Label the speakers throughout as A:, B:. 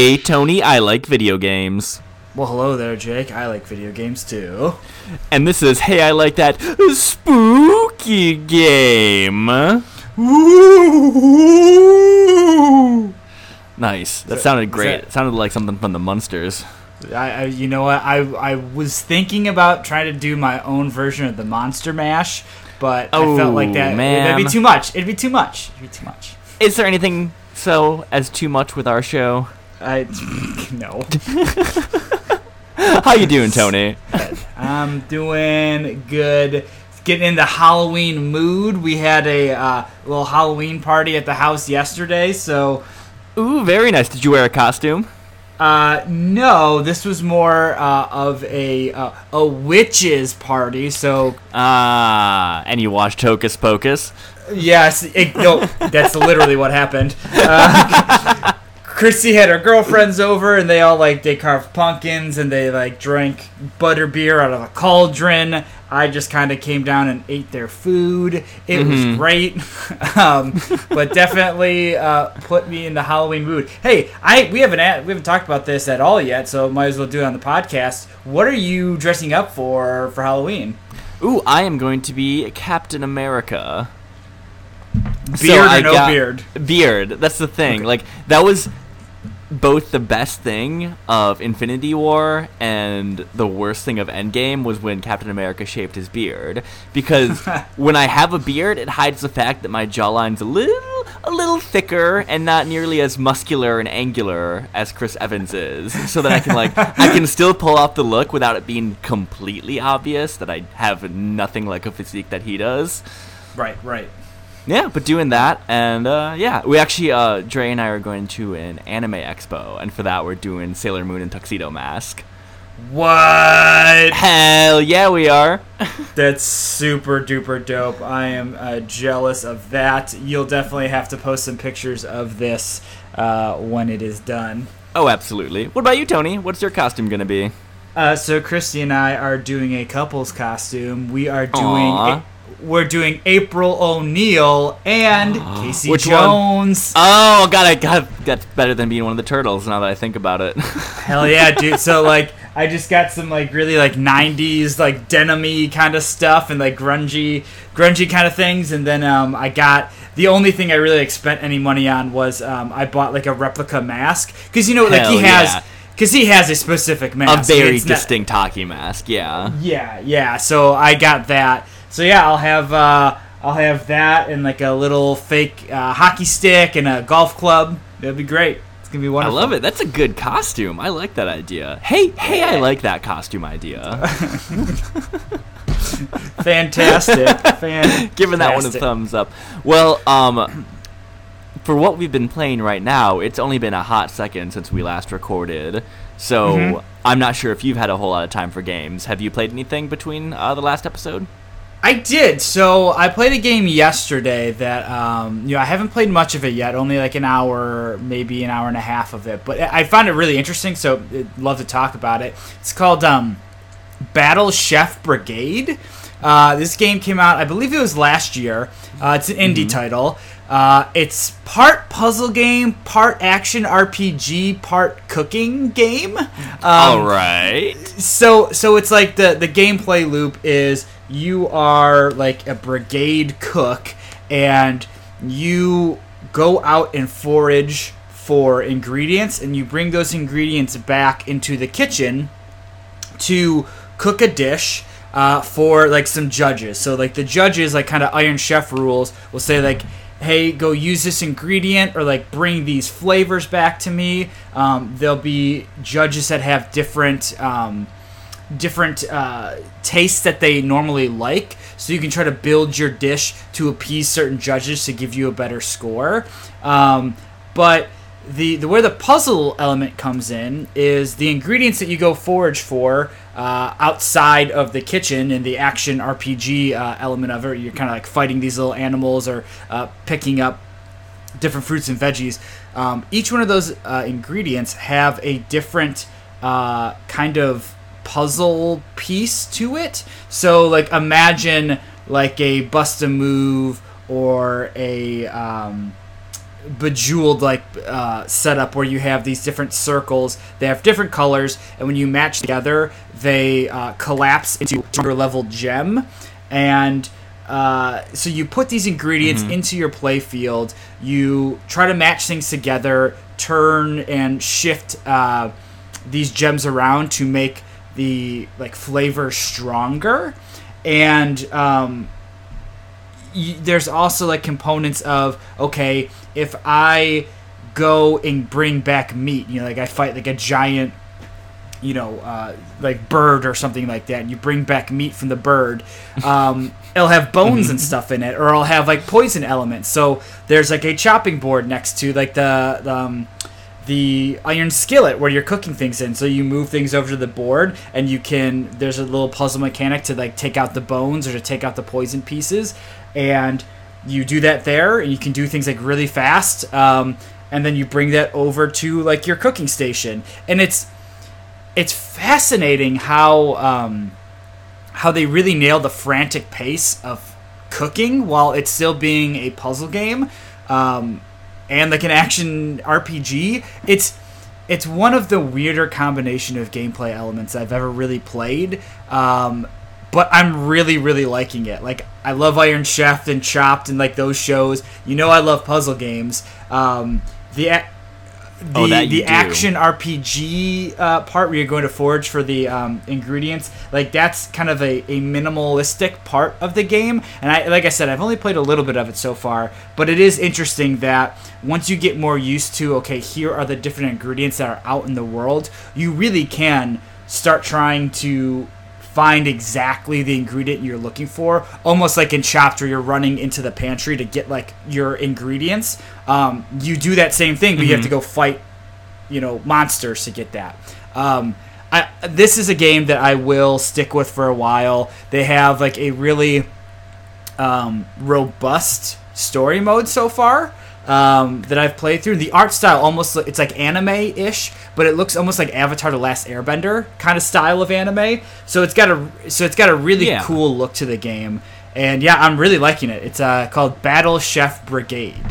A: Hey, Tony, I like video games.
B: Well, hello there, Jake. I like video games too.
A: And this is Hey, I like that spooky game.
B: Ooh.
A: Nice. That
B: that-
A: sounded great.
B: that-
A: It sounded like something from the Munsters.
B: I, I, you know what? I, I was thinking about trying to do my own version of the Monster Mash, but I felt like
A: Oh,
B: that
A: man.
B: that'd be too much. It'd be too much. It'd be too much.
A: Is there anything so as too much with our show?
B: I no.
A: How you doing, Tony?
B: I'm doing good. Getting in the Halloween mood. We had a uh, little Halloween party at the house yesterday, so
A: Ooh, very nice. Did you wear a costume?
B: uh, no, this was more uh, of a uh, a witches party. So
A: Ah, and you watched Hocus Pocus?
B: yes, it, no, that's literally what happened. Chrissy had her girlfriends over, and they all like they carved pumpkins and they like drank butter beer out of a cauldron. I just kind of came down and ate their food. It was great, um, but definitely uh, put me in the Halloween mood. Hey, I we haven't at, we haven't talked about this at all yet, so might as well do it on the podcast. What are you dressing up for for Halloween?
A: Ooh, I am going to be Captain America. So
B: Beard
A: I
B: or no
A: got-
B: beard?
A: Beard. That's the thing. Like that was both the best thing of Infinity War and the worst thing of Endgame was when Captain America shaved his beard. Because when I have a beard, it hides the fact that my jawline's a little a little thicker and not nearly as muscular and angular as Chris Evans is. So that I can like I can still pull off the look without it being completely obvious that I have nothing like a physique that he does.
B: Right, right.
A: Yeah, but doing that, and uh, yeah, we actually, uh, Dre and I are going to an anime expo, and for that, we're doing Sailor Moon and Tuxedo Mask.
B: What?
A: Hell yeah, we are.
B: That's super duper dope. I am uh, jealous of that. You'll definitely have to post some pictures of this uh, when it is done.
A: oh, absolutely. What about you, Tony? What's your costume gonna be?
B: Uh, so Christy and I are doing a couple's costume. We are doing
A: Aw.
B: We're doing April O'Neil and Casey
A: Which one?
B: Jones.
A: Oh, God, I got that's better than being one of the turtles. Now that I think about it.
B: Hell yeah, dude! So like, I just got some like really like '90s like denim-y kind of stuff and like grungy, grungy kind of things, and then um, I got the only thing I really like, spent any money on was um, I bought like a replica mask because you know like he has
A: yeah.
B: because he has a specific mask.
A: a very
B: It's not-
A: distinct hockey mask. Yeah.
B: yeah, yeah. So I got that. So yeah, I'll have uh, I'll have that and like a little fake uh, hockey stick and a golf club. That'd be great. It's gonna be wonderful.
A: I love it. That's a good costume. I like that idea. Hey, hey, I like that costume idea.
B: Fantastic. Fantastic.
A: giving that one a thumbs up. Well, um, for what we've been playing right now, it's only been a hot second since we last recorded. So
B: Mhm.
A: I'm not sure if you've had a whole lot of time for games. Have you played anything between uh, the last episode?
B: I did. So I played a game yesterday that um, you know I haven't played much of it yet. Only like an hour, maybe an hour and a half of it. But I found it really interesting. So I'd love to talk about it. It's called um, Battle Chef Brigade. Uh, this game came out, I believe it was last year. Uh, it's an indie title. Uh, it's part puzzle game, part action RPG, part cooking game. Um,
A: All right.
B: so so it's like the the gameplay loop is you are like a brigade cook and you go out and forage for ingredients and you bring those ingredients back into the kitchen to cook a dish uh, for like some judges. So like the judges, like kind of Iron Chef rules, will say like, "Hey, go use this ingredient," or like bring these flavors back to me. Um, there'll be judges that have different. Um, different uh, tastes that they normally like so you can try to build your dish to appease certain judges to give you a better score um, but the, the where the puzzle element comes in is the ingredients that you go forage for uh, outside of the kitchen and the action RPG uh, element of it. You're kind of like fighting these little animals or uh, picking up different fruits and veggies. Um, each one of those uh, ingredients have a different uh, kind of puzzle piece to it. So, like, imagine like a bust a move or a um, bejeweled like uh, setup where you have these different circles. They have different colors, and when you match together, they uh, collapse into a level gem. And uh, so you put these ingredients into your play field. You try to match things together, turn and shift uh, these gems around to make the like flavor stronger. And um, y- there's also like components of okay, if I go and bring back meat, you know, like I fight like a giant you know, uh, like bird or something like that, and you bring back meat from the bird, um, it'll have bones and stuff in it, or it'll have like poison elements. So there's like a chopping board next to like the, the um, the iron skillet where you're cooking things in. So you move things over to the board, and you can. There's a little puzzle mechanic to like take out the bones or to take out the poison pieces, and you do that there, and you can do things like really fast. Um, and then you bring that over to like your cooking station, and it's it's fascinating how um, how they really nail the frantic pace of cooking while it's still being a puzzle game um, and like an action RPG. It's it's one of the weirder combination of gameplay elements I've ever really played. Um, but I'm really, really liking it. Like I love Iron Chef and Chopped and like those shows. You know, I love puzzle games. Um, the the,
A: Oh, that
B: the
A: do.
B: action RPG uh, part where you're going to forge for the um, ingredients, like that's kind of a, a minimalistic part of the game. And I, like I said, I've only played a little bit of it so far, but it is interesting that once you get more used to, okay, here are the different ingredients that are out in the world, you really can start trying to find exactly the ingredient you're looking for. Almost like in chopped where you're running into the pantry to get like your ingredients. Um, you do that same thing but you have to go fight you know monsters to get that. Um, I, this is a game that i will stick with for a while. They have like a really um, robust story mode so far um, that I've played through. The art style almost it's like anime-ish, but it looks almost like Avatar: The Last Airbender kind of style of anime. So it's got a so it's got a really
A: Yeah.
B: cool look to the game, and yeah, I'm really liking it. It's uh, called Battle Chef Brigade.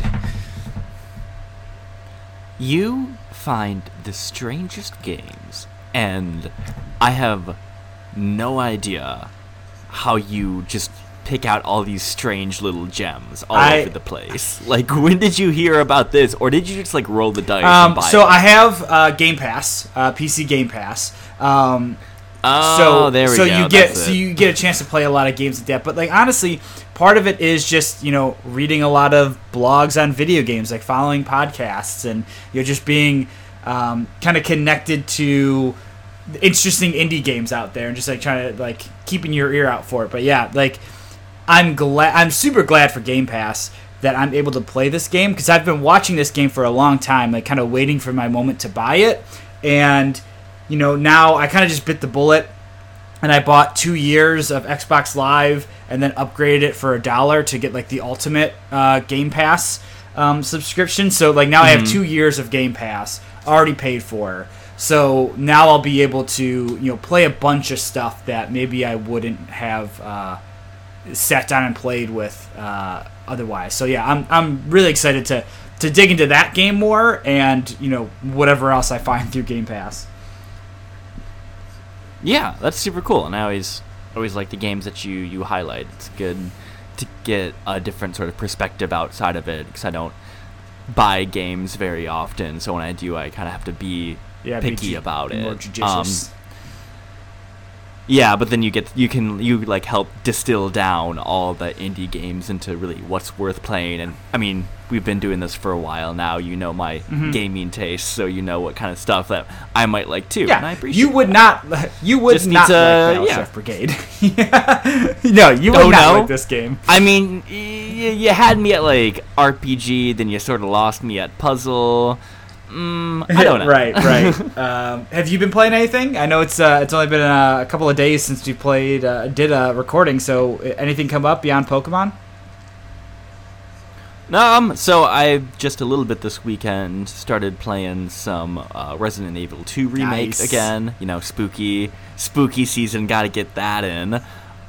A: You find the strangest games, and I have no idea how you just pick out all these strange little gems all
B: I-
A: over the place. Like, when did you hear about this, or did you just like roll the dice
B: Um, so
A: it?
B: I have uh, Game Pass, uh, PC Game Pass. Um,
A: oh,
B: so
A: there we
B: so
A: go.
B: you get
A: that's
B: so
A: it.
B: you get a chance to play a lot of games like that. But like honestly, part of it is just you know reading a lot of blogs on video games, like following podcasts, and you know just being um, kind of connected to interesting indie games out there, and just like trying to like keeping your ear out for it. But yeah, like I'm glad I'm super glad for Game Pass that I'm able to play this game because I've been watching this game for a long time, like kind of waiting for my moment to buy it, and you know now I kind of just bit the bullet and I bought two years of Xbox Live and then upgraded it for a dollar to get like the ultimate uh, Game Pass um, subscription. So like now I have two years of Game Pass already paid for. So now I'll be able to you know play a bunch of stuff that maybe I wouldn't have uh, sat down and played with uh, otherwise. So yeah, I'm I'm really excited to to dig into that game more and you know whatever else I find through Game Pass.
A: Yeah, that's super cool, and I always always like the games that you you highlight. It's good to get a different sort of perspective outside of it because I don't buy games very often. So when I do, I kind of have to be
B: Yeah, be
A: picky
B: ju-
A: about it.
B: More
A: Um,
B: judicious.
A: Yeah, but then you get you can you like help distill down all the indie games into really what's worth playing. And I mean, we've been doing this for a while now. You know my
B: Mm-hmm.
A: gaming taste, so you know what kind of stuff that I might like too. and I
B: Yeah,
A: appreciate
B: you would
A: that.
B: not. You would
A: Just
B: not
A: to-
B: like Battle
A: yeah.
B: Chef Brigade. no, you would
A: Oh,
B: not
A: no?
B: like this game.
A: I mean, y- you had me at like RPG, then you sort of lost me at puzzle. Mm, I don't know.
B: right, right. um, have you been playing anything? I know it's uh, it's only been uh, a couple of days since we played uh, did a recording. So uh, anything come up beyond Pokemon?
A: No, um, so I just a little bit this weekend started playing some uh, Resident Evil 2 remake
B: Nice.
A: again. You know, spooky, spooky season. Got to get that in.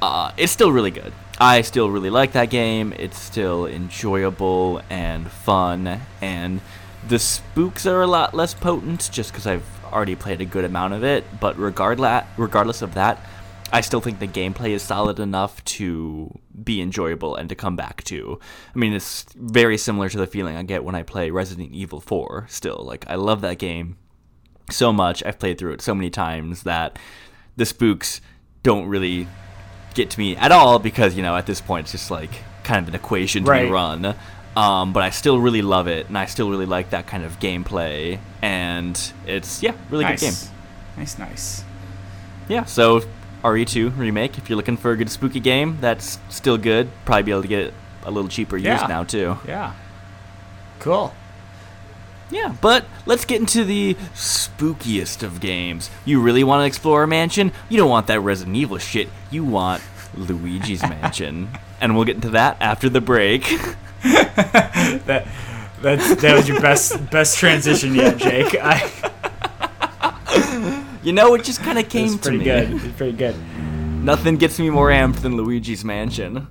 A: Uh, it's still really good. I still really like that game. It's still enjoyable and fun, and the spooks are a lot less potent just because I've already played a good amount of it. But regardless, regardless of that, I still think the gameplay is solid enough to be enjoyable and to come back to. I mean, it's very similar to the feeling I get when I play Resident Evil 4. Still, like I love that game so much. I've played through it so many times that the spooks don't really get to me at all because you know at this point it's just like kind of an equation to
B: Right.
A: be run. Um, but I still really love it, and I still really like that kind of gameplay, and it's yeah, really
B: nice.
A: good game.
B: Nice, nice.
A: Yeah, so RE2 remake. If you're looking for a good spooky game, that's still good. Probably be able to get it a little cheaper used now too.
B: Yeah. Cool.
A: Yeah, but let's get into the spookiest of games. You really want to explore a mansion? You don't want that Resident Evil shit. You want Luigi's Mansion. And we'll get into that after the break.
B: That that's that was your best best transition yet, Jake. I,
A: You know, it just kind of came to
B: pretty
A: me.
B: good. It's pretty good.
A: Nothing gets me more amped than Luigi's Mansion.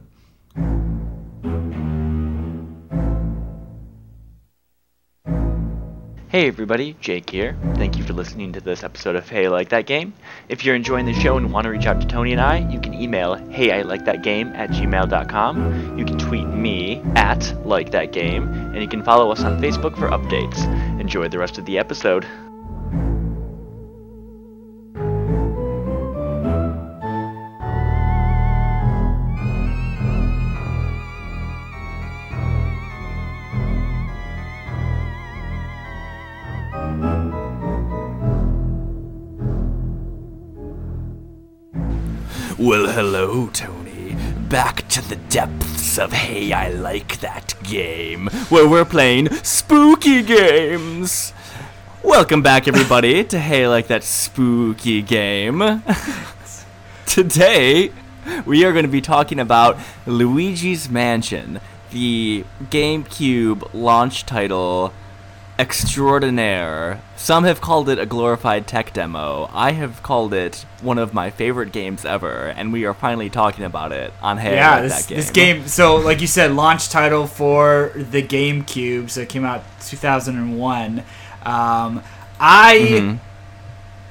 A: Hey everybody, Jake here. Thank you for listening to this episode of Hey I Like That Game. If you're enjoying the show and want to reach out to Tony and I, you can email hey I like that game at gmail.com. You can tweet me at like that game, and you can follow us on Facebook for updates. Enjoy the rest of the episode. Back to the depths of Hey, I Like That Game, where we're playing spooky games. Welcome back, everybody, to Hey, I Like That Spooky Game. Today, we are going to be talking about Luigi's Mansion, the GameCube launch title extraordinaire. Some have called it a glorified tech demo. I have called it one of my favorite games ever, and we are finally talking about it on Hey
B: yeah,
A: Like
B: this,
A: That Game.
B: this game. So, like you said, launch title for the GameCube. So it came out 2001. Um, I.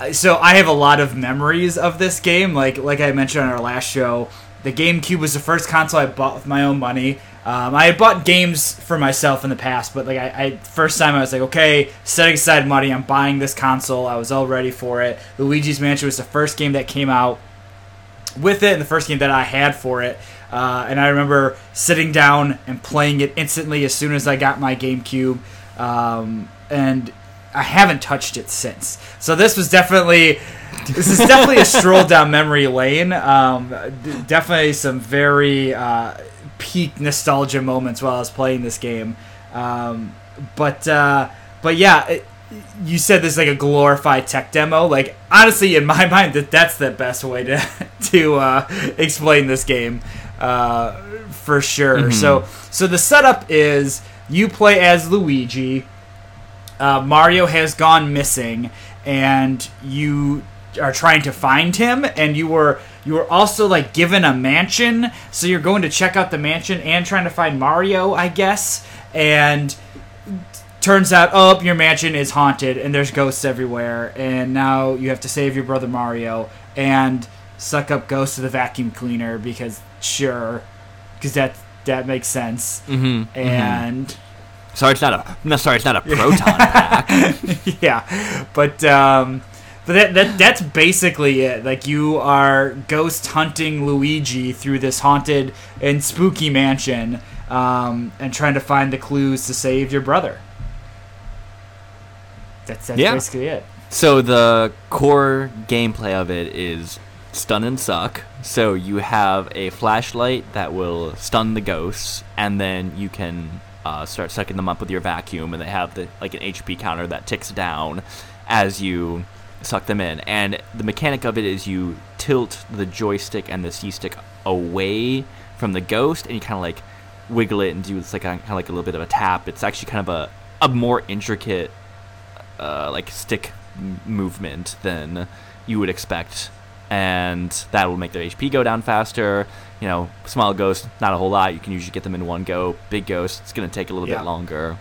A: Mhm.
B: so I have a lot of memories of this game. Like like I mentioned on our last show, the GameCube was the first console I bought with my own money. Um, I had bought games for myself in the past, but like I, I first time I was like, okay, setting aside money, I'm buying this console. I was all ready for it. Luigi's Mansion was the first game that came out with it, and the first game that I had for it. Uh, and I remember sitting down and playing it instantly as soon as I got my GameCube. Um, and I haven't touched it since. So this was definitely this is definitely a stroll down memory lane. Um, d- definitely some very uh, peak nostalgia moments while I was playing this game. Um, but uh, but yeah. It, you said this is like a glorified tech demo. Like honestly, in my mind, that that's the best way to to uh, explain this game uh, for sure. So so the setup is you play as Luigi. Uh, Mario has gone missing, and you are trying to find him. And you were you were also like given a mansion, so you're going to check out the mansion and trying to find Mario, I guess. And turns out, oh, your mansion is haunted and there's ghosts everywhere, and now you have to save your brother Mario and suck up ghosts to the vacuum cleaner because sure, because that that makes sense.
A: Mhm,
B: And
A: Sorry, it's not a. No, sorry, it's not a proton pack.
B: yeah, but um, but that, that that's basically it. Like you are ghost hunting Luigi through this haunted and spooky mansion, um, and trying to find the clues to save your brother. That's that's
A: Yeah.
B: basically it.
A: So the core gameplay of it is stun and suck. So you have a flashlight that will stun the ghosts, and then you can uh, start sucking them up with your vacuum, and they have the like an HP counter that ticks down as you suck them in. And the mechanic of it is you tilt the joystick and the C stick away from the ghost, and you kind of like wiggle it and do it's like kind of like a little bit of a tap. It's actually kind of a a more intricate uh, like stick m- movement than you would expect and that will make their HP go down faster. You know, small ghost, not a whole lot. You can usually get them in one go. Big ghost, it's going to take a little
B: Yeah.
A: bit longer.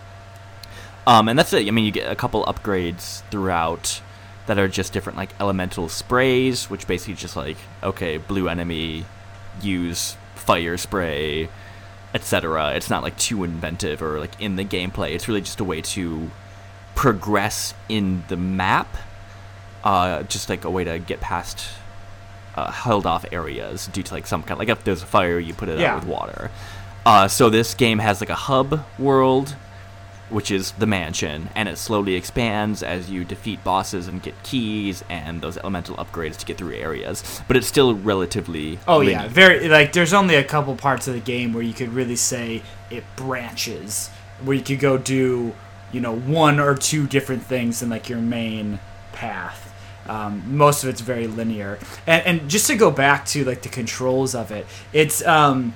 A: Um, and that's it. I mean, you get a couple upgrades throughout that are just different, like elemental sprays, which basically just like, okay, blue enemy, use fire spray, etc. It's not like too inventive or like in the gameplay. It's really just a way to progress in the map, uh, just like a way to get past uh, held off areas due to like some kind like if there's a fire, you put it
B: Yeah.
A: out with water. Uh, so this game has like a hub world, which is the mansion, and it slowly expands as you defeat bosses and get keys and those elemental upgrades to get through areas. But it's still relatively
B: Oh yeah, very like there's only a couple parts of the game where you could really say it branches, where you could go do you know one or two different things in like your main path. Um, most of it's very linear, and and just to go back to like the controls of it, it's um,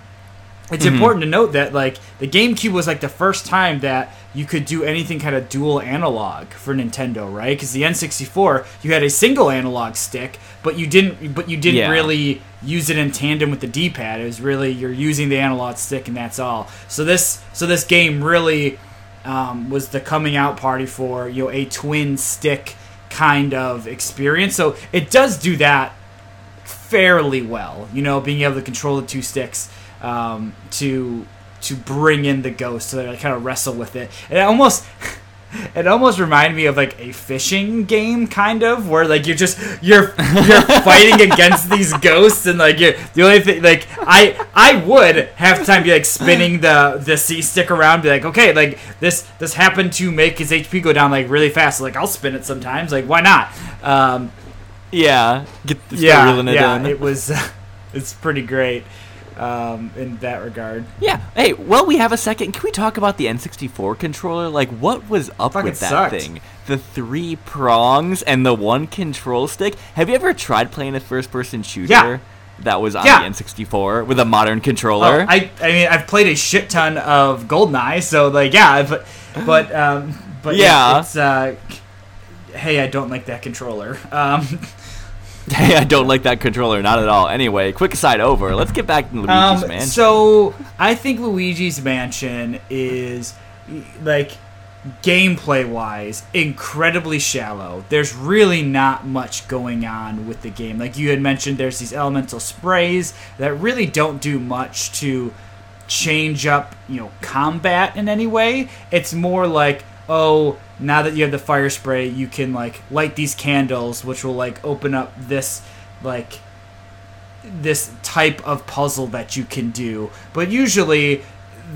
B: it's important to note that like the GameCube was like the first time that you could do anything kind of dual analog for Nintendo, right? Because the N64 you had a single analog stick, but you didn't, but you didn't
A: Yeah.
B: really use it in tandem with the D-pad. It was really you're using the analog stick and that's all. So this, so this game really um, was the coming out party for you know a twin stick kind of experience. So it does do that fairly well. You know, being able to control the two sticks um, to to bring in the ghost so that I kind of wrestle with it. It almost it almost reminded me of like a fishing game kind of where like you're just you're you're fighting against these ghosts and like you're the only thing like I I would half time be like spinning the the C stick around be like okay like this this happened to make his HP go down like really fast like I'll spin it sometimes like why not um,
A: Yeah, get
B: yeah,
A: it
B: yeah, it was. it's pretty great um, in that regard.
A: Yeah. Hey, well, we have a second. Can we talk about the N64 controller? Like, what was up
B: Fucking
A: with that
B: sucked.
A: thing? The three prongs and the one control stick. Have you ever tried playing a first-person shooter
B: Yeah.
A: that was on
B: Yeah.
A: the N64 with a modern
B: Oh,
A: controller?
B: I, I mean, I've played a shit ton of GoldenEye, so like, yeah, but, but, um, but
A: Yeah.
B: it's. Uh, hey, I don't like that controller. Um,
A: hey, I don't like that controller, not at all. Anyway, quick aside over. Let's get back to Luigi's
B: um,
A: Mansion.
B: so I think Luigi's Mansion is like gameplay wise incredibly shallow there's really not much going on with the game like you had mentioned there's these elemental sprays that really don't do much to change up you know combat in any way it's more like oh now that you have the fire spray you can like light these candles which will like open up this like this type of puzzle that you can do. But usually,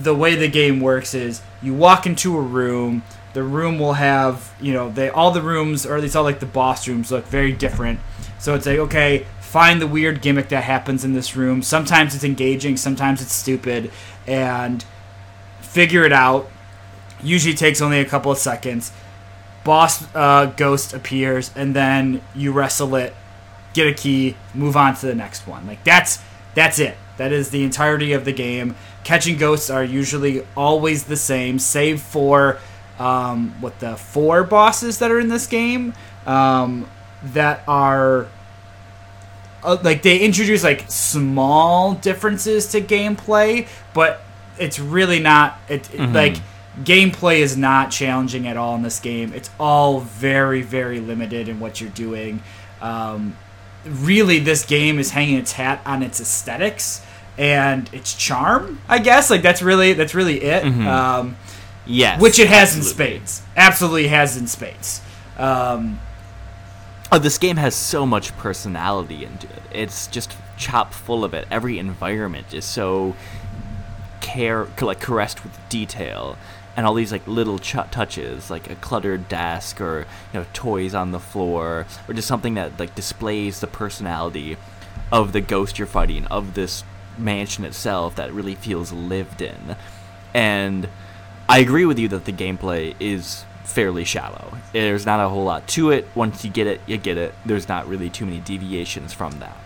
B: the way the game works is you walk into a room. The room will have, you know, they all the rooms, or at least all like the boss rooms, look very different. So it's like, okay, find the weird gimmick that happens in this room. Sometimes it's engaging, sometimes it's stupid, and figure it out. Usually takes only a couple of seconds. Boss uh, ghost appears, and then you wrestle it get a key, move on to the next one. Like that's that's it. That is the entirety of the game. Catching ghosts are usually always the same, save for um, what the four bosses that are in this game um, that are uh, like they introduce like small differences to gameplay, but it's really not it, it- like gameplay is not challenging at all in this game. It's all very very limited in what you're doing. Um, really, this game is hanging its hat on its aesthetics and its charm. I guess like that's really that's really it. Um,
A: yes.
B: which it has in spades. Absolutely has in spades. Um,
A: Oh, this game has so much personality into it. It's just chock full of it. Every environment is so care like caressed with detail, and all these like little ch- touches, like a cluttered desk or you know toys on the floor, or just something that like displays the personality of the ghost you're fighting, of this mansion itself that really feels lived in. And I agree with you that the gameplay is fairly shallow. There's not a whole lot to it. Once you get it, you get it. There's not really too many deviations from that.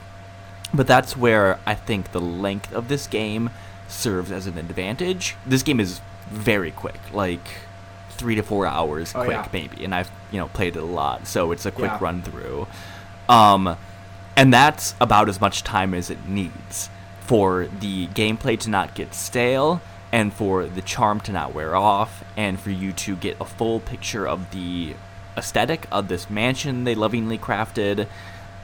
A: But that's where I think the length of this game serves as an advantage. This game is very quick, like three to four hours
B: Oh,
A: quick
B: yeah.
A: maybe, and I've you know played it a lot, so it's a quick
B: Yeah.
A: run through. Um, and that's about as much time as it needs for the gameplay to not get stale and for the charm to not wear off and for you to get a full picture of the aesthetic of this mansion they lovingly crafted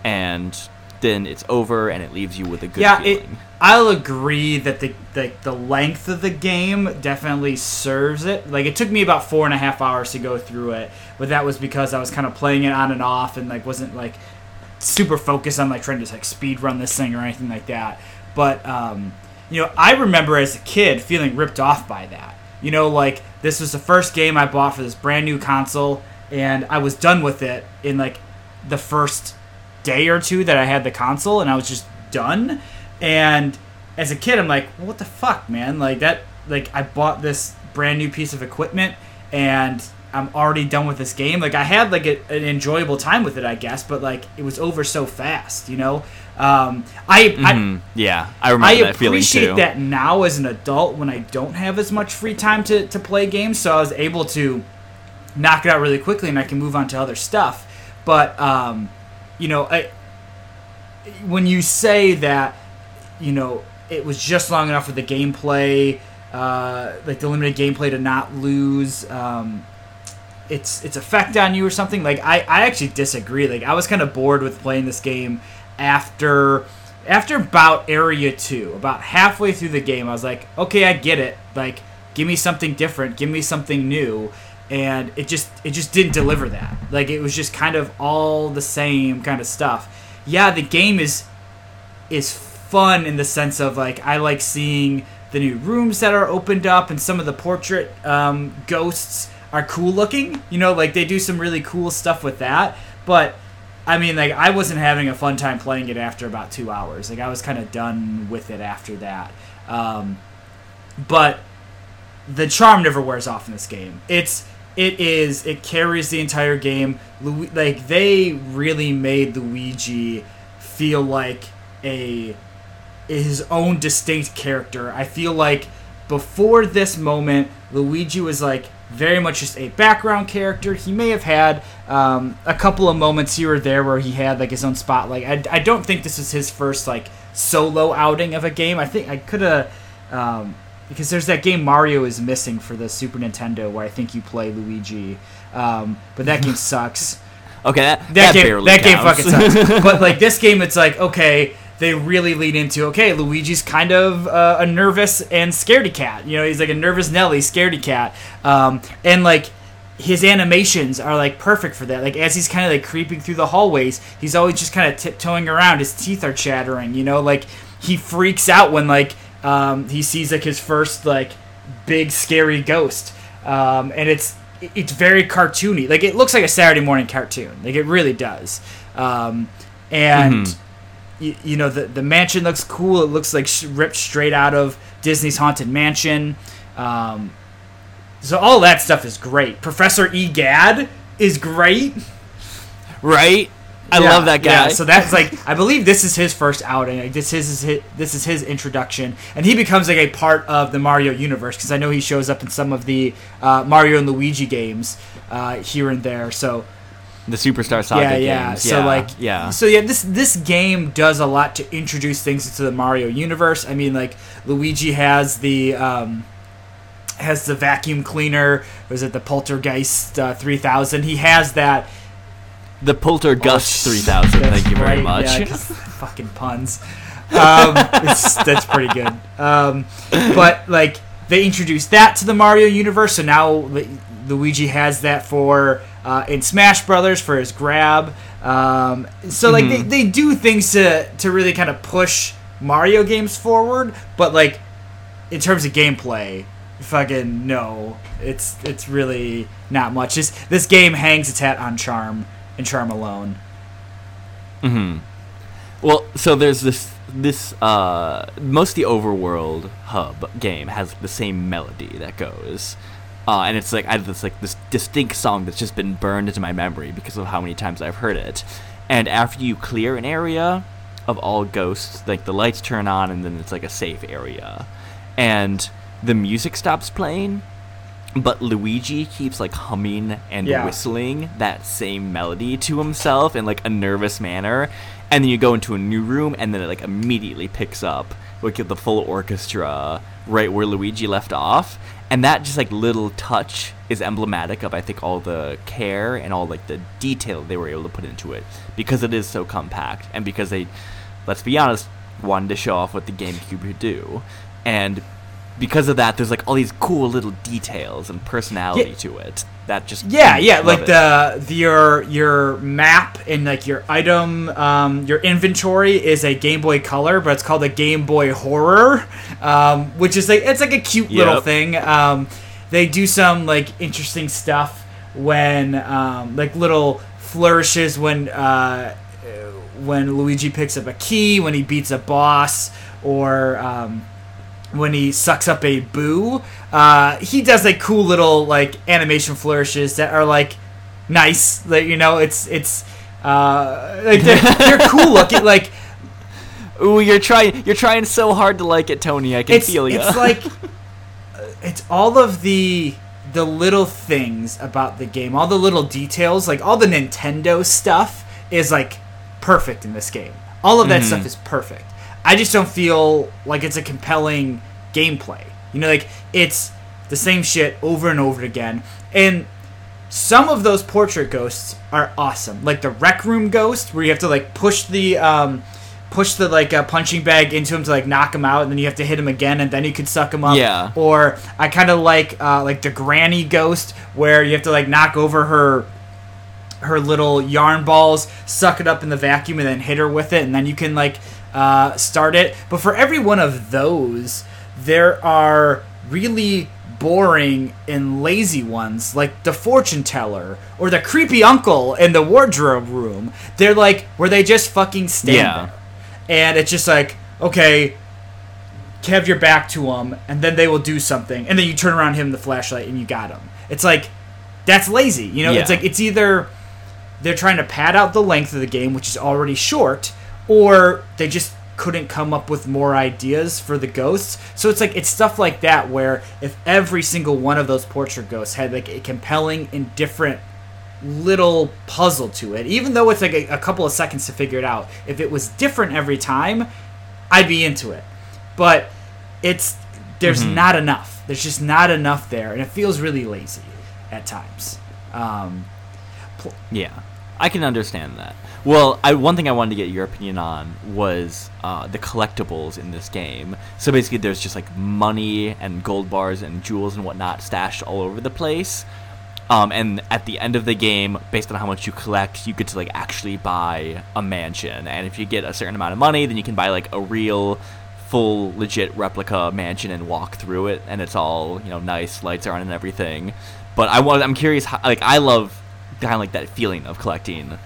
A: and then it's over and it leaves you with a good
B: yeah, it,
A: feeling.
B: I'll agree that the, the the length of the game definitely serves it. Like it took me about four and a half hours to go through it, but that was because I was kind of playing it on and off and like wasn't like super focused on like trying to like speed run this thing or anything like that. But um, you know, I remember as a kid feeling ripped off by that. You know, like this was the first game I bought for this brand new console, and I was done with it in like the first day or two that I had the console, and I was just done. And as a kid, I'm like, what the fuck, man? Like that, like I bought this brand new piece of equipment, and I'm already done with this game. Like I had like a, an enjoyable time with it, I guess, but like it was over so fast, you know. Um, I,
A: Mhm. yeah, I
B: I
A: remember
B: I
A: that feeling
B: appreciate
A: too.
B: that now as an adult when I don't have as much free time to to play games, so I was able to knock it out really quickly, and I can move on to other stuff. But um, you know, I when you say that, you know, it was just long enough for the gameplay, uh, like the limited gameplay to not lose. Um, its its effect on you or something like I, I actually disagree like i was kind of bored with playing this game after after about area 2 about halfway through the game i was like okay i get it like give me something different give me something new and it just it just didn't deliver that like it was just kind of all the same kind of stuff yeah the game is is fun in the sense of like I like seeing the new rooms that are opened up and some of the portrait um, ghosts are cool looking. You know, like they do some really cool stuff with that. But I mean, like I wasn't having a fun time playing it after about two hours. Like I was kind of done with it after that. Um, but the charm never wears off in this game. It's it is it carries the entire game. Like they really made Luigi feel like a his own distinct character. I feel like before this moment, Luigi was like very much just a background character. He may have had um, a couple of moments here or there where he had like his own spotlight. I, I don't think this is his first like solo outing of a game. I think I could have. Um, because there's that game Mario is missing for the Super Nintendo where I think you play Luigi, um, but that game sucks.
A: okay, that,
B: That,
A: that
B: game, that game fucking sucks. but like this game, it's like okay, they really lead into okay, Luigi's kind of uh, a nervous and scaredy cat. You know, he's like a nervous Nelly, scaredy cat, um, and like his animations are like perfect for that. Like as he's kind of like creeping through the hallways, he's always just kind of tiptoeing around. His teeth are chattering. You know, like he freaks out when like um, he sees like his first like big scary ghost, um, and it's it's very cartoony. Like it looks like a Saturday morning cartoon. Like it really does. Um, and
A: Mhm.
B: you, you know the the mansion looks cool. It looks like sh- ripped straight out of Disney's Haunted Mansion. Um, so all that stuff is great. Professor Egad is great.
A: right? I
B: Yeah,
A: love that guy.
B: Yeah, so that's like I believe this is his first outing. Like this is his this is his introduction, and he becomes like a part of the Mario universe because I know he shows up in some of the uh, Mario and Luigi games uh, here and there. So
A: the Superstar Saga
B: yeah, yeah.
A: games.
B: So
A: yeah,
B: like,
A: yeah.
B: So yeah, this this game does a lot to introduce things into the Mario universe. I mean, like Luigi has the um, has the vacuum cleaner. Was it the Poltergeist uh, three thousand? He has that.
A: The Poltergust
B: Oh,
A: 3000. Thank you very
B: right,
A: much.
B: yeah, fucking puns. Um, it's, that's pretty good. Um, but like they introduced that to the Mario universe, so now Lu- Luigi has that for uh, in Smash Brothers for his grab. Um, so like
A: Mhm.
B: they, they do things to to really kind of push Mario games forward, but like in terms of gameplay, fucking no, it's it's really not much. This this game hangs its hat on charm and charm alone.
A: hmm Well, so there's this this uh most the overworld hub game has the same melody that goes. Uh, and it's like I have this like this distinct song that's just been burned into my memory because of how many times I've heard it. And after you clear an area of all ghosts, like the lights turn on and then it's like a safe area. And the music stops playing but Luigi keeps like humming and
B: Yeah.
A: whistling that same melody to himself in like a nervous manner, and then you go into a new room, and then it like immediately picks up like the full orchestra right where Luigi left off, and that just like little touch is emblematic of I think all the care and all like the detail they were able to put into it because it is so compact and because they, let's be honest, wanted to show off what the GameCube could do, and because of that, there's like all these cool little details and personality
B: Yeah.
A: to it that just
B: Yeah, yeah, like
A: it.
B: the, the your your map and like your item, um, your inventory is a Game Boy Color, but it's called a Game Boy Horror, um, which is like it's like a cute little thing. Um, they do some like interesting stuff when um, like little flourishes when uh, when Luigi picks up a key, when he beats a boss, or um, when he sucks up a boo. Uh, he does like cool little like animation flourishes that are like nice. Like you know, it's it's uh, like they're, they're cool looking. Like
A: Ooh, you're trying you're trying so hard to like it, Tony. I can
B: it's
A: feel you.
B: it's like it's all of the the little things about the game, all the little details, like all the Nintendo stuff is like perfect in this game. All of that stuff is perfect. I just don't feel like it's a compelling gameplay. You know, like it's the same shit over and over again. And some of those portrait ghosts are awesome. Like the rec room ghost, where you have to like push the um, push the like uh, punching bag into him to like knock him out, and then you have to hit him again, and then you can suck him up.
A: Yeah.
B: Or I kind of like uh, like the granny ghost, where you have to like knock over her her little yarn balls, suck it up in the vacuum, and then hit her with it, and then you can like uh, start it. But for every one of those, there are really boring and lazy ones, like the fortune teller or the creepy uncle in the wardrobe room. They're like where they just fucking stand
A: Yeah.
B: there, and it's just like okay. Have your back to them, and then they will do something, and then you turn around, him the flashlight, and you got him. It's like that's lazy, you know. It's like it's either they're trying to pad out the length of the game, which is already short, or they just couldn't come up with more ideas for the ghosts. So it's like it's stuff like that where if every single one of those portrait ghosts had like a compelling and different little puzzle to it, even though it's like a, a couple of seconds to figure it out, if it was different every time, I'd be into it. But it's there's not enough. There's just not enough there, and it feels really lazy at times. Um,
A: Yeah, I can understand that. Well, I, one thing I wanted to get your opinion on was uh, the collectibles in this game. So basically, there's just like money and gold bars and jewels and whatnot stashed all over the place. Um, and at the end of the game, based on how much you collect, you get to like actually buy a mansion. And if you get a certain amount of money, then you can buy like a real, full, legit replica mansion and walk through it. And it's all you know, nice, lights are on and everything. But I want, I'm curious, how, like I love kind of like that feeling of collecting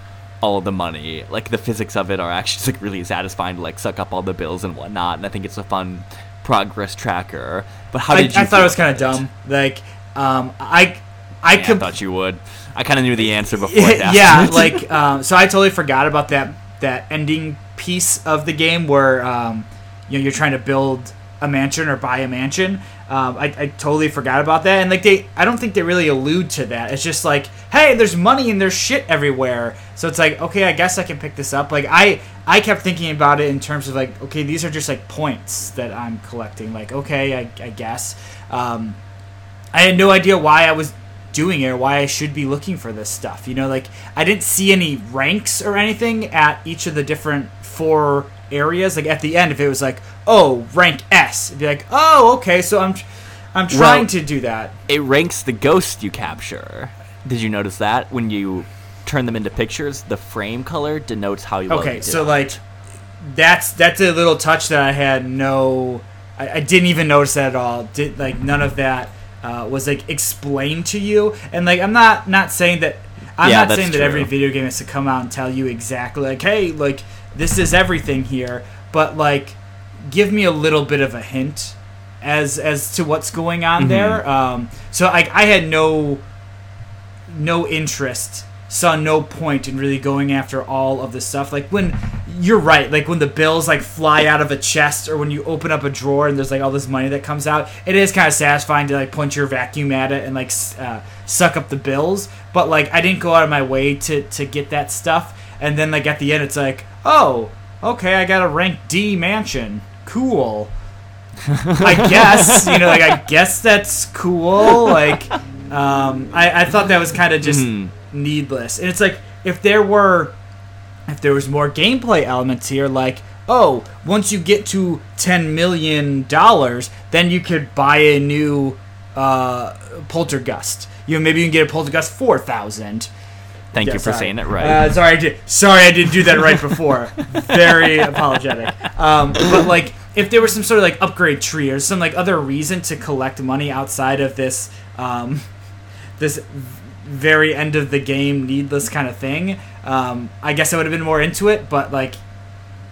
A: all the money. Like the physics of it are actually like really satisfying to like suck up all the bills and whatnot. And I think it's a fun progress tracker. But how
B: I,
A: did you?
B: I thought it was kind of dumb. Like, um, I, I
A: Yeah, I thought you would. I kind of knew the answer before. I
B: yeah, like, um, so I totally forgot about that that ending piece of the game where um, you know you're trying to build a mansion or buy a mansion. Um, I, I totally forgot about that, and like they, I don't think they really allude to that. It's just like, hey, there's money and there's shit everywhere. So it's like, okay, I guess I can pick this up. Like I, I kept thinking about it in terms of like, okay, these are just like points that I'm collecting. Like, okay, I, I guess. Um, I had no idea why I was doing it or why I should be looking for this stuff. You know, like I didn't see any ranks or anything at each of the different four areas. Like at the end, if it was like, oh, rank S, it'd be like, oh, okay, so I'm, I'm trying
A: Well-
B: to do that.
A: it ranks the ghost you capture. Did you notice that when you turn them into pictures, the frame color denotes how you. well you
B: Okay,
A: did
B: so like, that's that's a little touch that I had no, I, I didn't even notice that at all. Did like none of that uh, was like explained to you, and like I'm not not saying that. I'm
A: Yeah,
B: not saying that every video game has to come out and tell you exactly like, hey, like this is everything here, but like, give me a little bit of a hint as as to what's going on
A: Mhm.
B: there. Um, so like I had no no interest saw no point in really going after all of the stuff like when you're right. Like when the bills like fly out of a chest, or when you open up a drawer and there's like all this money that comes out, it is kind of satisfying to like punch your vacuum at it and like uh, suck up the bills. But like I didn't go out of my way to to get that stuff. And then like at the end, it's like, oh, okay, I got a rank D mansion. Cool. I guess you know, like I guess that's cool. Like, um, I I thought that was kind of just
A: Mhm.
B: needless. And it's like if there were if there was more gameplay elements here, like oh, once you get to ten million dollars, then you could buy a new uh, poltergust. You know, maybe you can get a poltergust four thousand.
A: Thank
B: Yeah,
A: you for
B: sorry.
A: saying it right.
B: Uh, sorry, I did. Sorry, I didn't do that right before. Very apologetic. Um, but like, if there was some sort of like upgrade tree or some like other reason to collect money outside of this, um, this very end of the game needless kind of thing, um, I guess I would have been more into it. But like,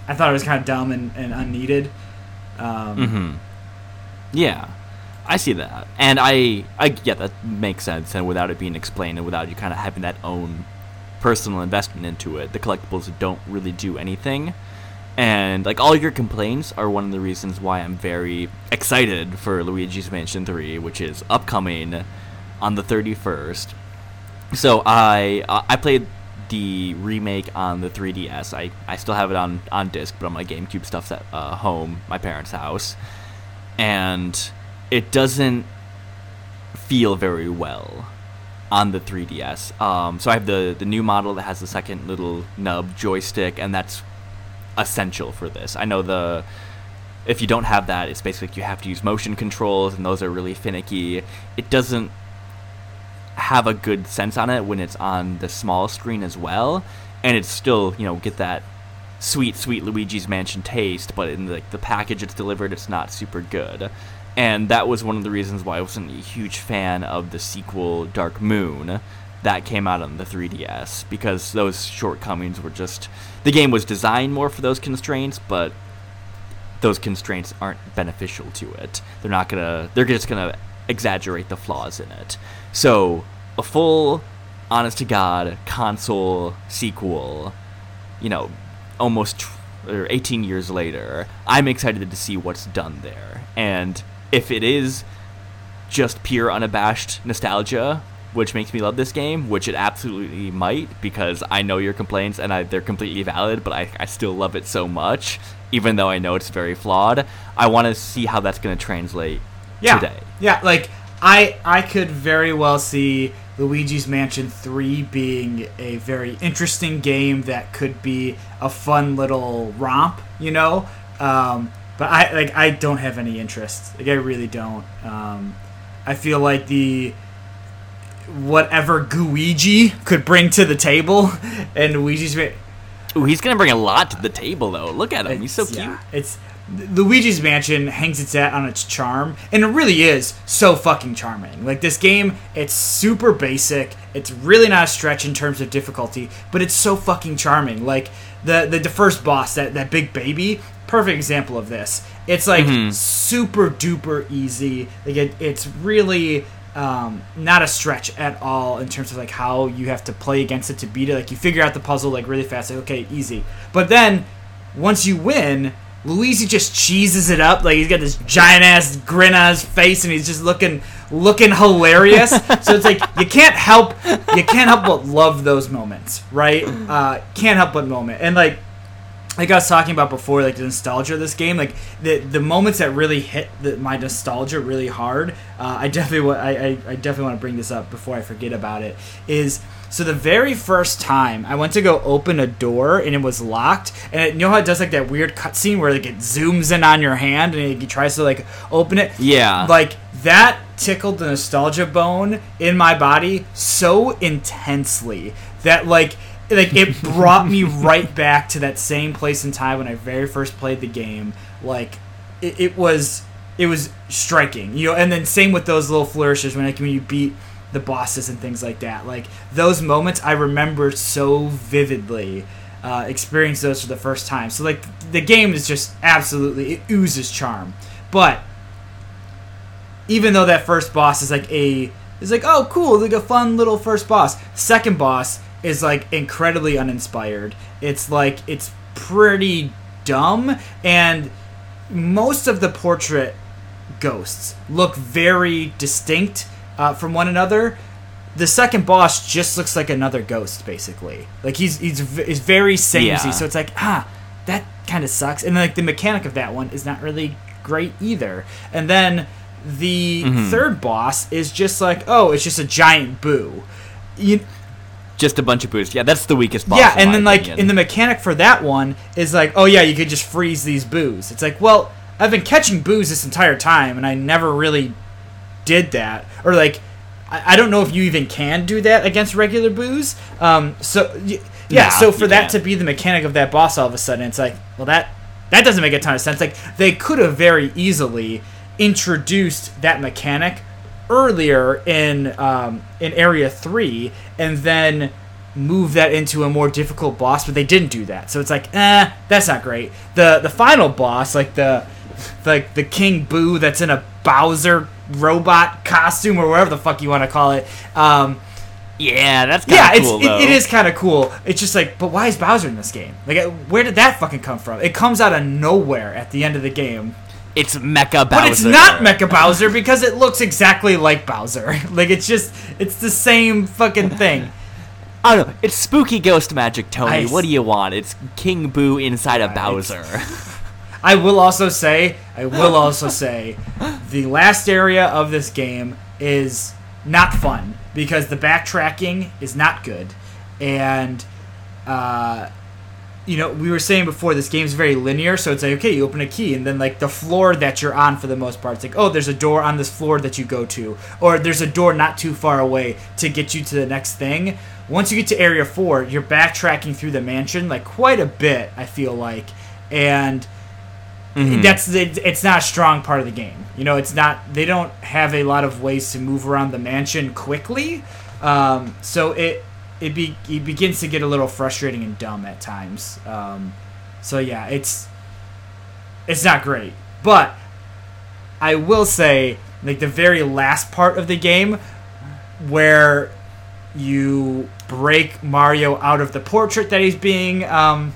B: I thought it was kind of dumb and, and unneeded. Um,
A: hmm Yeah, I see that, and I, I yeah, that makes sense. And without it being explained, and without you kind of having that own personal investment into it, the collectibles don't really do anything. And like all your complaints are one of the reasons why I'm very excited for Luigi's Mansion 3, which is upcoming on the 31st. So I uh, I played the remake on the 3DS. I, I still have it on on disc, but on my GameCube stuff's at uh, home, my parents' house, and it doesn't feel very well on the 3DS. Um, so I have the the new model that has the second little nub joystick, and that's essential for this. I know the if you don't have that, it's basically you have to use motion controls, and those are really finicky. It doesn't have a good sense on it when it's on the small screen as well, and it's still you know get that sweet sweet Luigi's Mansion taste, but in the, the package it's delivered, it's not super good. And that was one of the reasons why I wasn't a huge fan of the sequel Dark Moon that came out on the 3DS because those shortcomings were just the game was designed more for those constraints, but those constraints aren't beneficial to it. They're not gonna. They're just gonna exaggerate the flaws in it. So a full, honest to god console sequel, you know, almost tw- or 18 years later, I'm excited to see what's done there. And if it is just pure unabashed nostalgia, which makes me love this game, which it absolutely might, because I know your complaints and I, they're completely valid, but I, I still love it so much, even though I know it's very flawed. I want to see how that's going to translate
B: yeah,
A: today.
B: Yeah, like I I could very well see Luigi's Mansion 3 being a very interesting game that could be a fun little romp, you know? Um, but I like I don't have any interest. Like I really don't. Um, I feel like the whatever Gooigi could bring to the table and Luigi's
A: Ooh, he's going to bring a lot to the table, though. Look at him. He's so cute.
B: yeah, it's Luigi's Mansion hangs its hat on its charm, and it really is so fucking charming. Like this game, it's super basic. It's really not a stretch in terms of difficulty, but it's so fucking charming. Like the the, the first boss, that that big baby, perfect example of this. It's like
A: Mhm.
B: super duper easy. Like it, it's really um, not a stretch at all in terms of like how you have to play against it to beat it. Like you figure out the puzzle like really fast. Like okay, easy. But then once you win, Luigi just cheeses it up. Like he's got this giant ass grin on his face, and he's just looking looking hilarious. so it's like you can't help you can't help but love those moments, right? Uh, can't help but moment and like like I was talking about before, like the nostalgia of this game, like the the moments that really hit the, my nostalgia really hard. Uh, I definitely wa- I, I, I definitely want to bring this up before I forget about it. Is so the very first time I went to go open a door and it was locked, and it, you know how it does like that weird cutscene where like it zooms in on your hand and it tries to like open it.
A: Yeah.
B: Like that tickled the nostalgia bone in my body so intensely that like like it brought me right back to that same place in time when I very first played the game. Like it, it was it was striking, you know. And then same with those little flourishes when like when you beat the bosses and things like that. Like those moments I remember so vividly. Uh, experience those for the first time. So like the game is just absolutely it oozes charm. But even though that first boss is like a is like oh cool like a fun little first boss second boss is like incredibly uninspired it's like it's pretty dumb, and most of the portrait ghosts look very distinct uh, from one another. The second boss just looks like another ghost, basically. Like he's he's, he's very samey,
A: Yeah.
B: so it's like ah, that kind of sucks. And like the mechanic of that one is not really great either. And then the
A: Mm-hmm.
B: third boss is just like oh, it's just a giant boo. You,
A: Just a bunch of boosts. Yeah, that's the weakest boss.
B: yeah, and then like
A: opinion.
B: in the mechanic for that one is like, oh yeah, you could just freeze these boos. It's like, well, I've been catching boos this entire time, and I never really did that, or like, I, I don't know if you even can do that against regular boos. Um, so y- yeah,
A: Nah,
B: so for that
A: can't.
B: to be the mechanic of that boss, all of a sudden, it's like, well, that that doesn't make a ton of sense. Like they could have very easily introduced that mechanic earlier in um, in area three, and then move that into a more difficult boss, but they didn't do that. So it's like, eh, that's not great. The the final boss, like the like the King Boo that's in a Bowser robot costume or whatever the fuck you want to call it. Um,
A: yeah, that's kind
B: yeah,
A: cool
B: it's it, it is kind of cool. It's just like, but why is Bowser in this game? Like, uh, where did that fucking come from? It comes out of nowhere at the end of the game.
A: It's Mecha Bowser.
B: But it's not Mecha Bowser because it looks exactly like Bowser. like it's just it's the same fucking thing.
A: I don't know. It's spooky ghost magic, Tony.
B: I-
A: what do you want? It's King Boo inside of
B: Yeah,
A: Bowser.
B: I will also say, I will also say, the last area of this game is not fun because the backtracking is not good, and uh, you know we were saying before this game's very linear, so it's like okay, you open a key, and then like the floor that you're on for the most part, it's like oh, there's a door on this floor that you go to, or there's a door not too far away to get you to the next thing. Once you get to area four, you're backtracking through the mansion like quite a bit. I feel like, and that's it, it's not a strong part of the game. You know, it's not. They don't have a lot of ways to move around the mansion quickly, um, so it it be it begins to get a little frustrating and dumb at times. Um, so yeah, it's it's not great, but I will say like the very last part of the game where you break Mario out of the portrait that he's being um,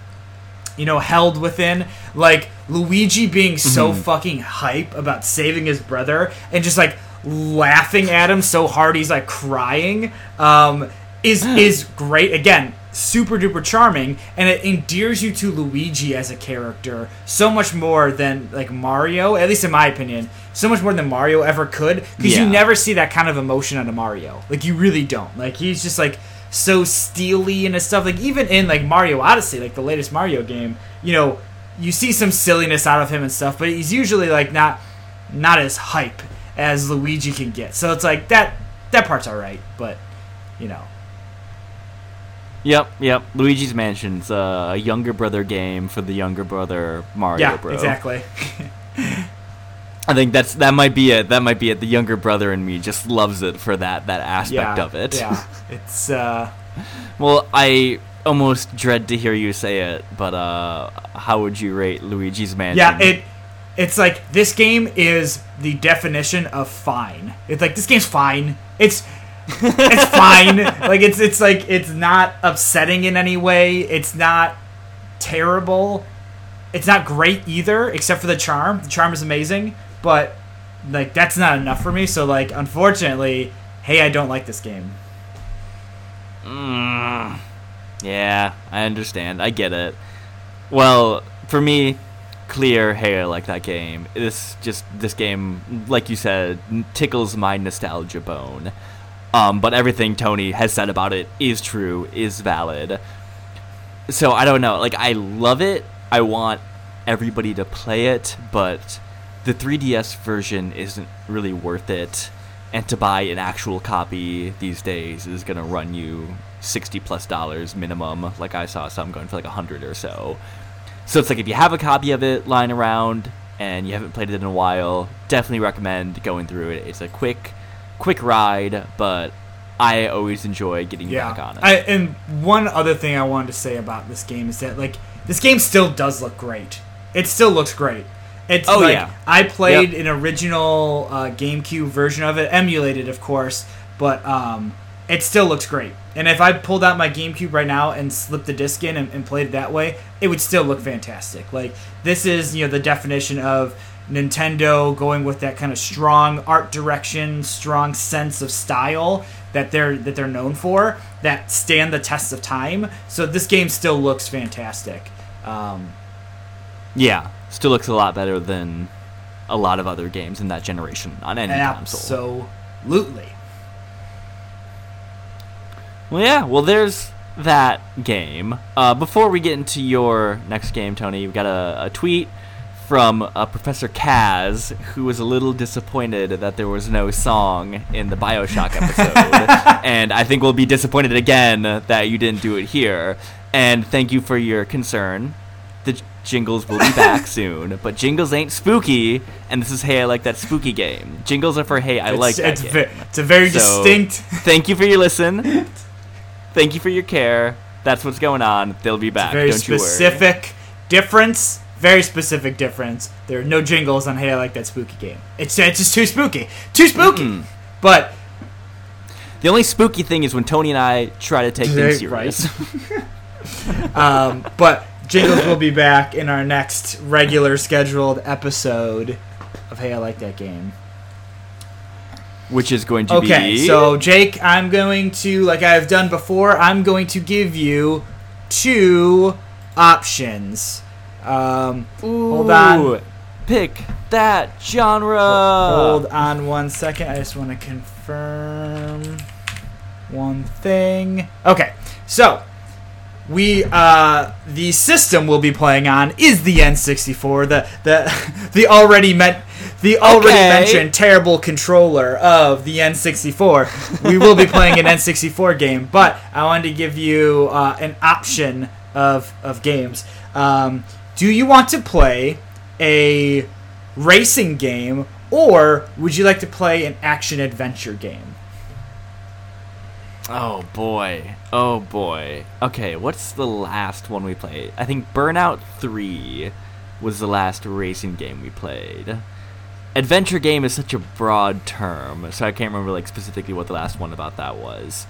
B: you know, held within. Like Luigi being so fucking hype about saving his brother and just like laughing at him so hard he's like crying um, is is great. Again, super duper charming, and it endears you to Luigi as a character so much more than like Mario. At least in my opinion, so much more than Mario ever could because
A: Yeah.
B: you never see that kind of emotion out of Mario. Like you really don't. Like he's just like so steely and stuff. Like even in like Mario Odyssey, like the latest Mario game, you know, you see some silliness out of him and stuff, but he's usually like not not as hype as Luigi can get. So it's like that that part's all right, but you know,
A: Yep, yep. Luigi's Mansion's uh, a younger brother game for the younger brother Mario
B: yeah,
A: Bro.
B: exactly.
A: I think that's that might be it. That might be it. The younger brother in me just loves it for that that aspect
B: yeah,
A: of it.
B: Yeah, it's uh,
A: Well, I almost dread to hear you say it, but uh, how would you rate Luigi's Mansion?
B: yeah, it. It's like this game is the definition of fine. It's like this game's fine. It's it's fine. Like it's it's like it's not upsetting in any way. It's not terrible. It's not great either, except for the charm. The charm is amazing, but like that's not enough for me. So like unfortunately, hey, I don't like this game.
A: Mm, yeah, I understand. I get it. Well, for me, clear. hair like that game. This just this game, like you said, tickles my nostalgia bone. Um, but everything Tony has said about it is true, is valid. So I don't know. Like I love it. I want everybody to play it, but the 3DS version isn't really worth it. And to buy an actual copy these days is gonna run you sixty plus dollars minimum. Like I saw some going for like a hundred or so. So it's like if you have a copy of it lying around and you haven't played it in a while, definitely recommend going through it. It's a quick, quick ride, but I always enjoy getting back on it.
B: I, and one other thing I wanted to say about this game is that like this game still does look great. It still looks great. It's
A: Oh,
B: like
A: yeah.
B: I played
A: Yep.
B: an original uh, GameCube version of it, emulated of course, but um, it still looks great. and if I pulled out my GameCube right now and slipped the disc in and, and played it that way, it would still look fantastic. Like this is you know the definition of Nintendo going with that kind of strong art direction, strong sense of style that they're that they're known for that stand the test of time. So this game still looks fantastic. Um,
A: Yeah, still looks a lot better than a lot of other games in that generation on any console.
B: absolutely.
A: Well, yeah. Well, there's that game. Uh, before we get into your next game, Tony, we got a, a tweet from uh, Professor Kaz, who was a little disappointed that there was no song in the Bioshock episode, and I think we'll be disappointed again that you didn't do it here. And thank you for your concern. The jingles will be back soon, but jingles ain't spooky, and this is Hey, I like that spooky game. Jingles are for Hey, I
B: It's,
A: like that
B: it's,
A: game.
B: ve- it's a very
A: So,
B: distinct.
A: Thank you for your listen. Thank you for your care. That's what's going on. They'll be back.
B: very
A: Don't
B: specific difference. Very specific difference. There are no jingles on Hey, I like that spooky game. It's it's just too spooky, too spooky.
A: Mm-mm.
B: But.
A: The only spooky thing is when Tony and I try to take things
B: Right.
A: serious.
B: um, but jingles will be back in our next regular scheduled episode of Hey, I like that game.
A: which is going to
B: Okay,
A: be Okay,
B: so Jake, I'm going to, like I've done before, I'm going to give you two options. Um, hold on.
A: Pick that genre.
B: Hold on one second. I just want to confirm one thing. Okay, so we uh the system we'll be playing on is the N64, the the the already met the already
A: Okay.
B: mentioned terrible controller of the N64. we will be playing an N64 game, but I wanted to give you uh, an option of of games. Um, do you want to play a racing game or would you like to play an action adventure game?
A: Oh boy. Oh boy. Okay, what's the last one we played? I think Burnout 3 was the last racing game we played. Adventure game is such a broad term, so I can't remember like specifically what the last one about that was.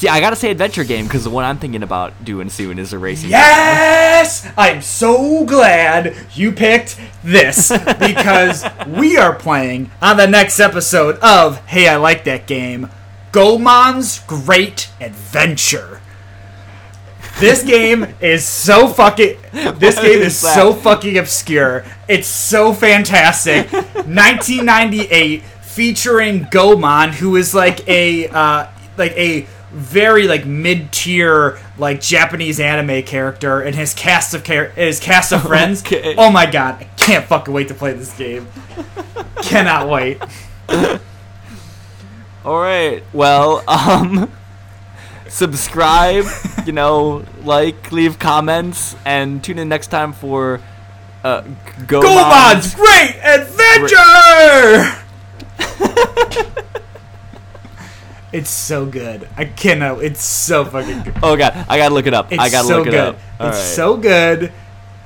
A: See, I gotta say adventure game because the one I'm thinking about doing soon is a racing.
B: Yes! I'm so glad you picked this because we are playing on the next episode of Hey, I Like That Game Goemon's Great Adventure. This game is so fucking. This
A: What
B: game
A: is
B: is so fucking obscure. It's so fantastic. 1998, featuring Goemon, who is like a uh, like a very like mid tier like Japanese anime character, and his cast of char- his cast of friends.
A: Okay.
B: Oh my god, I can't fucking wait to play this game. Cannot wait.
A: All right. Well, um, subscribe. You know, like, leave comments, and tune in next time for uh, Go
B: Goemon's Great Adventure! It's so good. I cannot. It's so fucking good.
A: Oh god, I gotta look it up.
B: It's
A: I gotta
B: so
A: look it
B: good.
A: up. All
B: it's
A: right.
B: so good.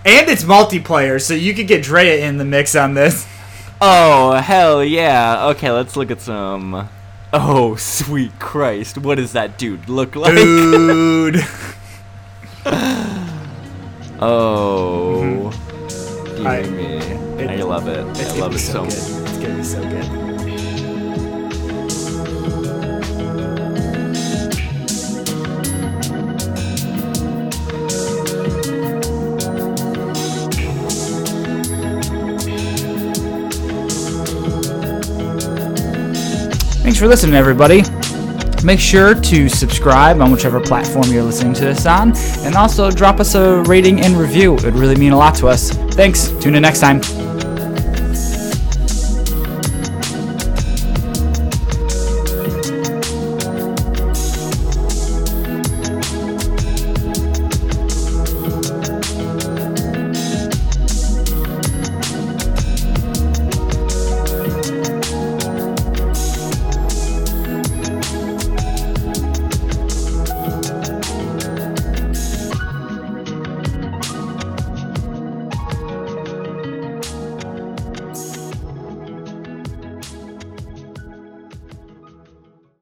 B: And it's multiplayer, so you could get Drea in the mix on this.
A: Oh hell yeah! Okay, let's look at some. Oh sweet Christ, what does that dude look like?
B: Dude.
A: Oh, mm-hmm. dear
B: I-
A: me,
B: it-
A: I love it. I love it
B: so
A: so
B: good.
A: much.
B: It's gonna be so good. Thanks for listening, everybody. Make sure to subscribe on whichever platform you're listening to this on, and also drop us a rating and review. It would really mean a lot to us. Thanks. Tune in next time.